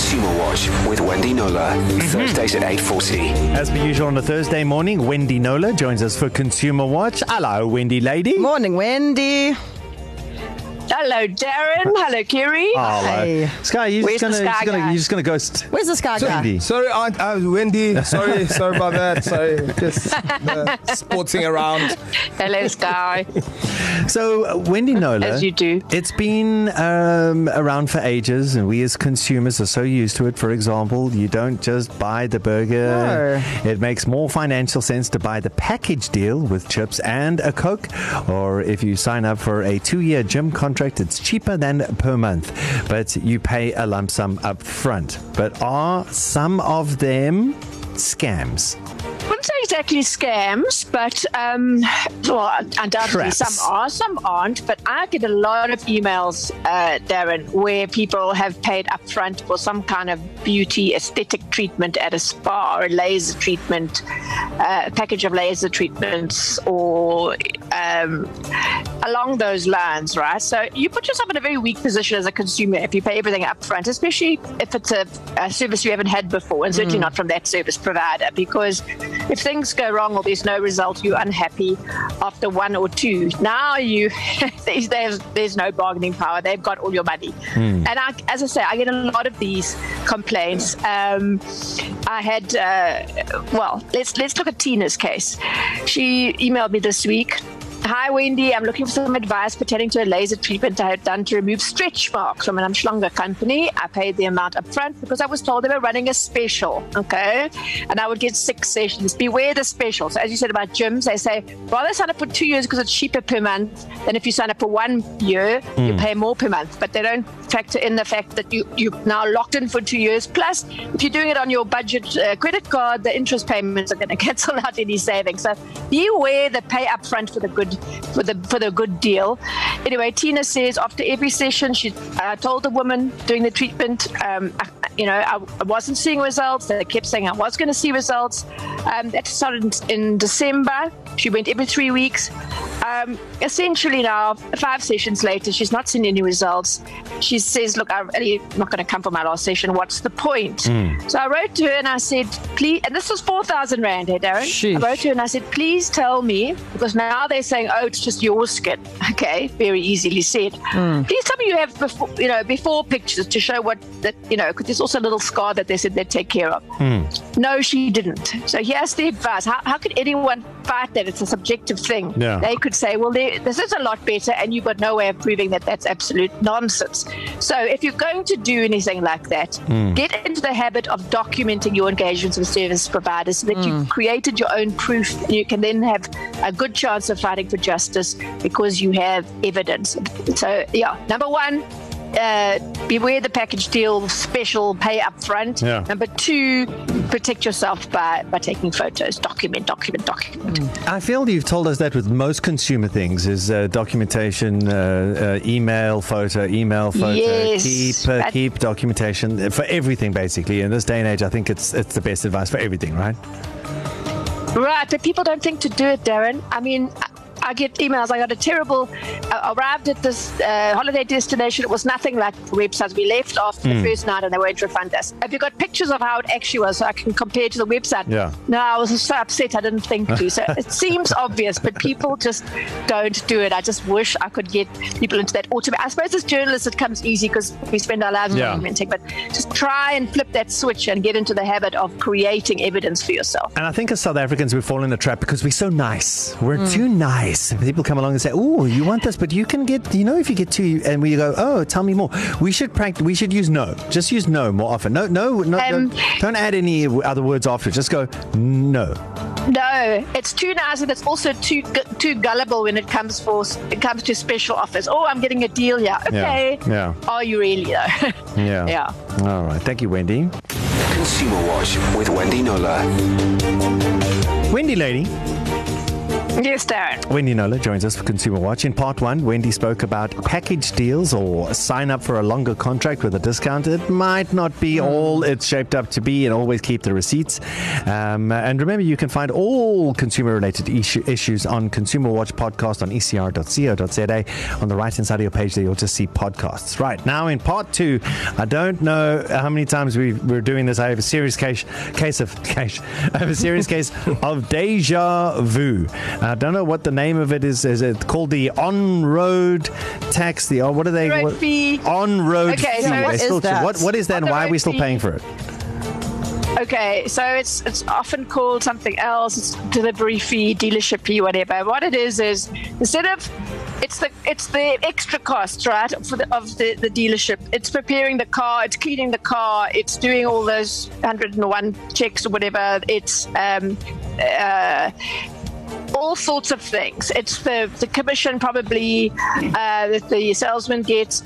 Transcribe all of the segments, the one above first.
Consumer Watch with Wendy Knowler. Mm-hmm. Thursdays at 8.40. As per usual on a Thursday morning, Wendy Knowler joins us for Consumer Watch. Hello, Wendy lady. Morning, Wendy. Hello, Darren. Hello, Keri. Hello. Hey. Sky, you Where's just the gonna, Sky you're, gonna, guy? you're just gonna ghost Where's the sky guy? Wendy. Sorry, Aunt uh, Wendy. Sorry, sorry about that. Sorry, just uh, sporting around. Hello, Sky. So, uh, Wendy Knowler. As you do. It's been um, around for ages, and we as consumers are so used to it. For example, you don't just buy the burger. No. It makes more financial sense to buy the package deal with chips and a Coke. Or if you sign up for a two year gym contract, it's cheaper than per month, but you pay a lump sum up front. But are some of them scams? Exactly scams, but um, well, undoubtedly Traps. some are, some aren't. But I get a lot of emails, uh, Darren, where people have paid upfront for some kind of beauty aesthetic treatment at a spa, or a laser treatment, uh, a package of laser treatments, or um, along those lines, right? So you put yourself in a very weak position as a consumer if you pay everything up front, especially if it's a, a service you haven't had before, and certainly not from that service provider. Because if things go wrong or there's no result, you're unhappy after one or two. Now you there's, there's no bargaining power. They've got all your money, and I, as I say, I get a lot of these complaints. Um, I had uh, well, let's let's look at Tina's case. She emailed me this week. Hi, Wendy. I'm looking for some advice pertaining to a laser treatment I had done to remove stretch marks from an Umhlanga company. I paid the amount up front because I was told they were running a special, okay? And I would get six sessions. Beware the special. So, as you said about gyms, they say rather sign up for two years because it's cheaper per month than if you sign up for one year, you pay more per month. But they don't factor in the fact that you, you're now locked in for two years. Plus, if you're doing it on your budget uh, credit card, the interest payments are going to cancel out any savings. So, beware the pay up front for the good for the for the good deal. Anyway, Tina says after every session, she uh, told the woman doing the treatment, um, I, you know, I, I wasn't seeing results. They kept saying I was going to see results. Um, that started in, in December. She went every three weeks. Um, essentially, now five sessions later, she's not seen any results. She says, "Look, I'm really not going to come for my last session. What's the point?" Hmm. So I wrote to her and I said, "Please," and this was four thousand rand, hey Darren. Sheesh. I wrote to her and I said, "Please tell me," because now they're saying, "Oh, it's just your skin." Okay, very easily said. Hmm. Please tell me you have before, you know, before pictures to show what that you know, because there's also a little scar that they said they'd take care of. Hmm. No, she didn't. So here's the advice. How, how could anyone fight that? It's a subjective thing. Yeah. They could say, well, there- this is a lot better, and you've got no way of proving that that's absolute nonsense. So if you're going to do anything like that, hmm. get into the habit of documenting your engagements with service providers so that you've hmm. created your own proof. And you can then have a good chance of fighting for justice because you have evidence. So, yeah, number one, uh, beware the package deal special pay up front. Yeah. Number two, protect yourself by, by taking photos. Document, document, document. I feel you've told us that with most consumer things is uh, documentation, uh, uh, email, photo, email, photo, Yes, keep, uh, keep documentation uh, for everything. Basically, in this day and age, I think it's it's the best advice for everything, right? Right, but people don't think to do it, Darren. I mean, I- get emails. I got a terrible. I arrived at this uh, holiday destination. It was nothing like the websites. We left after Hmm. the first night, and they won't refund us. Have you got pictures of how it actually was, so I can compare to the website? Yeah. No, I was so upset. I didn't think to. So it seems obvious, but people just don't do it. I just wish I could get people into that automatic. I suppose as journalists, it comes easy because we spend our lives Yeah. documenting. But just try and flip that switch and get into the habit of creating evidence for yourself. And I think as South Africans, we fall in the trap because we're so nice. We're too nice. People come along and say, "Oh, you want this, but you can get, you know, if you get two, and we go, oh, tell me more." We should practice. We should use no. Just use no more often. No, no, no. Um, don't, don't add any other words after. Just go no. No, it's too nice, and it's also too too gullible when it comes for it comes to special offers. Oh, I'm getting a deal, yeah. Okay. yeah. Are you really though? Yeah. Yeah. All right. Thank you, Wendy. Consumer Watch with Wendy Knowler. Wendy lady. Yes, Darren. Wendy Knowler joins us for Consumer Watch. In part one, Wendy spoke about package deals or sign up for a longer contract with a discount. It might not be all it's shaped up to be, and always keep the receipts. Um, and remember, you can find all consumer related issue, issues on Consumer Watch podcast on ecr.co.za. On the right hand side of your page, there you'll just see podcasts. Right now, in part two, I don't know how many times we, we're doing this. I have a serious case, case of case. I have a serious case of deja vu. I don't know what the name of it is. Is it called the on-road tax? The oh, what are they? On-road fee. On-road Okay, fee. so what is still- that? What, what is that? And why are we still fee. paying for it? Okay, so it's it's often called something else. It's delivery fee, dealership fee, whatever. What it is is instead of it's the it's the extra costs, right, for the, of the, the dealership. It's preparing the car, it's cleaning the car, it's doing all those 101 checks or whatever. It's um, uh, all sorts of things. It's the the commission probably uh, that the salesman gets.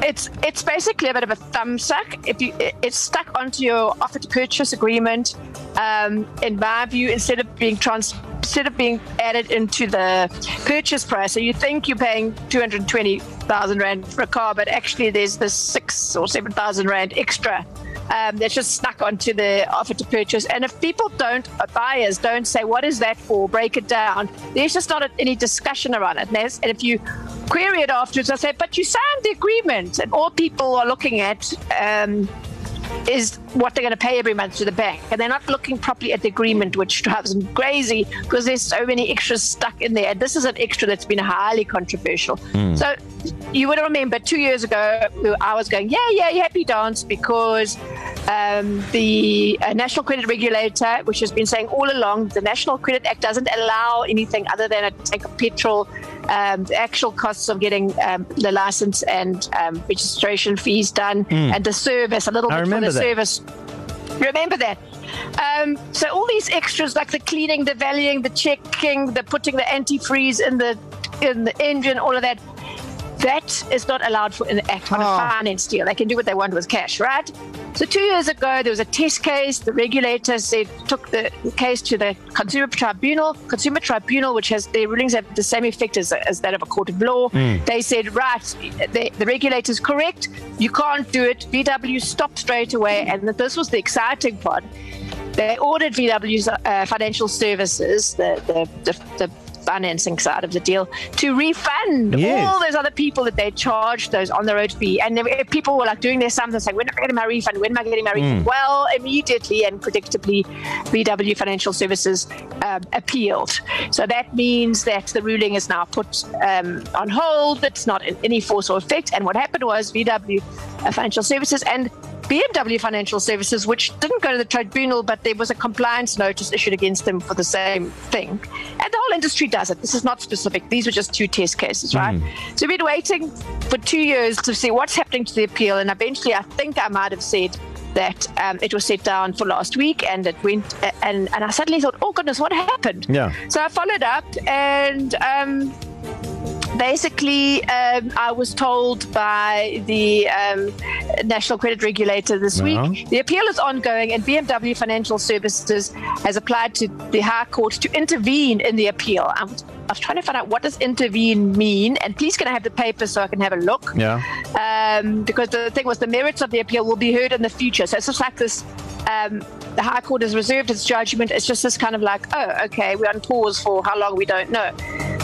It's it's basically a bit of a thumb suck. If you it's stuck onto your offer to purchase agreement. Um, in my view, instead of being trans instead of being added into the purchase price, so you think you're paying two hundred twenty thousand rand for a car, but actually there's this six or seven thousand rand extra um, that's just stuck onto the offer to purchase. And if people don't, buyers don't say, what is that for? Break it down. There's just not any discussion around it. And, and if you query it afterwards, I say, but you signed the agreement. And all people are looking at um, is what they're going to pay every month to the bank. And they're not looking properly at the agreement, which drives them crazy because there's so many extras stuck in there. And this is an extra that's been highly controversial. So you would remember two years ago, I was going, yeah, yeah, happy dance because um, the uh, National Credit Regulator, which has been saying all along, the National Credit Act doesn't allow anything other than a tank of petrol. Um, the actual costs of getting um, the license and um, registration fees done, and the service, a little I bit for the that. service. Remember that. Um, so all these extras, like the cleaning, the valuing, the checking, the putting the antifreeze in the in the engine, all of that, that is not allowed for in the act on a finance deal. They can do what they want with cash, right? So two years ago, there was a test case. The regulator said took the case to the Consumer Tribunal. Consumer Tribunal, which has their rulings have the same effect as, as that of a court of law. They said, right, the, the regulator is correct. You can't do it. VW stopped straight away, and this was the exciting part. They ordered VW's uh, financial services, the, the, the, the financing side of the deal, to refund Yes. all those other people that they charged those on the road fee. And there- people were like doing their sums and saying, when am I getting my refund? When am I getting my refund? Well, immediately and predictably, VW Financial Services um, appealed. So that means that the ruling is now put um, on hold. It's not in any force or effect. And what happened was VW Financial Services and BMW Financial Services, which didn't go to the tribunal, but there was a compliance notice issued against them for the same thing. And the whole industry does it. This is not specific. These were just two test cases, right? So we've been waiting for two years to see what's happening to the appeal. And eventually, I think I might have said that um, it was set down for last week and it went, uh, and, and I suddenly thought, oh goodness, what happened? Yeah. So I followed up and. Um, basically, um, I was told by the um, National Credit Regulator this Yeah. week the appeal is ongoing, and BMW Financial Services has applied to the High Court to intervene in the appeal. I'm, I was trying to find out what does intervene mean, and please can I have the paper so I can have a look? Yeah. um, because the thing was the merits of the appeal will be heard in the future. So it's just like this. Um, the High Court has reserved its judgment. It's just this kind of like, oh, okay, we're on pause for how long we don't know.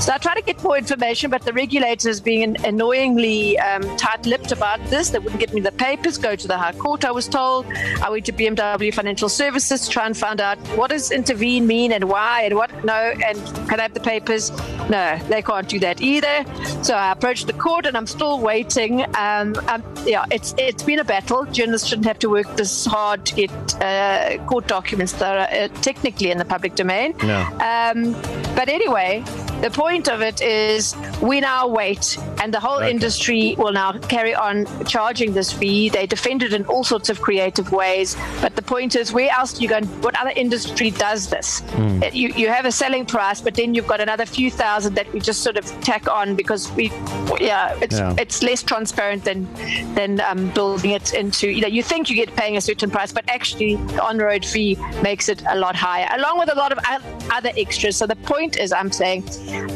So I try to get more information, but the regulator regulators being annoyingly um, tight-lipped about this, they wouldn't give me the papers. Go to the High Court, I was told. I went to BMW Financial Services to try and find out what does intervene mean and why and what. No, and can I have the papers? No, they can't do that either. So I approached the court, and I'm still waiting. Um, um, yeah, it's it's been a battle. Journalists shouldn't have to work this hard to get uh, court documents that are uh, technically in the public domain. Um, but anyway, the point of it is we now wait and the whole okay. industry will now carry on charging this fee. They defend it in all sorts of creative ways. But the point is, where else do you go? What other industry does this? Mm. You, you have a selling price, but then you've got another few thousand that we just sort of tack on because we, yeah, it's yeah. it's less transparent than than um, building it into. You know, you think you get paying a certain price, but actually the on-road fee makes it a lot higher, along with a lot of other extras. So the point is, I'm saying,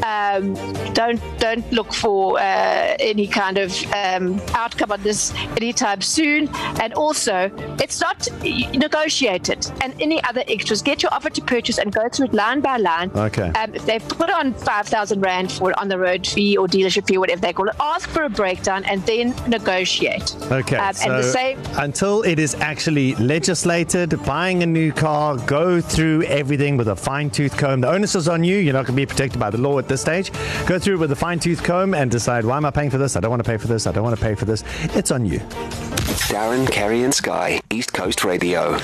um, don't don't look for uh, any kind of um, outcome on this anytime soon. And also, it's not negotiated. And any other extras, get your offer to purchase and go through it line by line. Okay. Um, if they put on five thousand rand for on the road fee or dealership fee, whatever they call it, ask for a breakdown and then negotiate. Okay. Um, so and the same until it is actually legislated, buying a new car, go through everything with a fine tooth comb. The onus is on you. You're not going to be protected by the law at this stage. Go through it with a fine tooth comb and decide why am I paying for this? I don't want to pay for this. I don't want to pay for this. It's on you. Darren, Keri, and Sky, East Coast Radio.